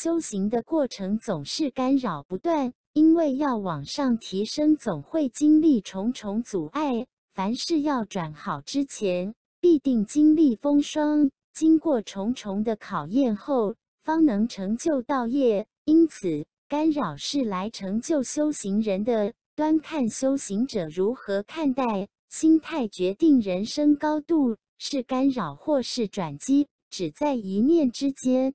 修行的过程总是干扰不断因为要往上提升总会经历重重阻碍凡事要转好之前必定经历风霜。经过重重的考验后方能成就道业因此干扰是来成就修行人的端看修行者如何看待心态决定人生高度是干扰或是转机只在一念之间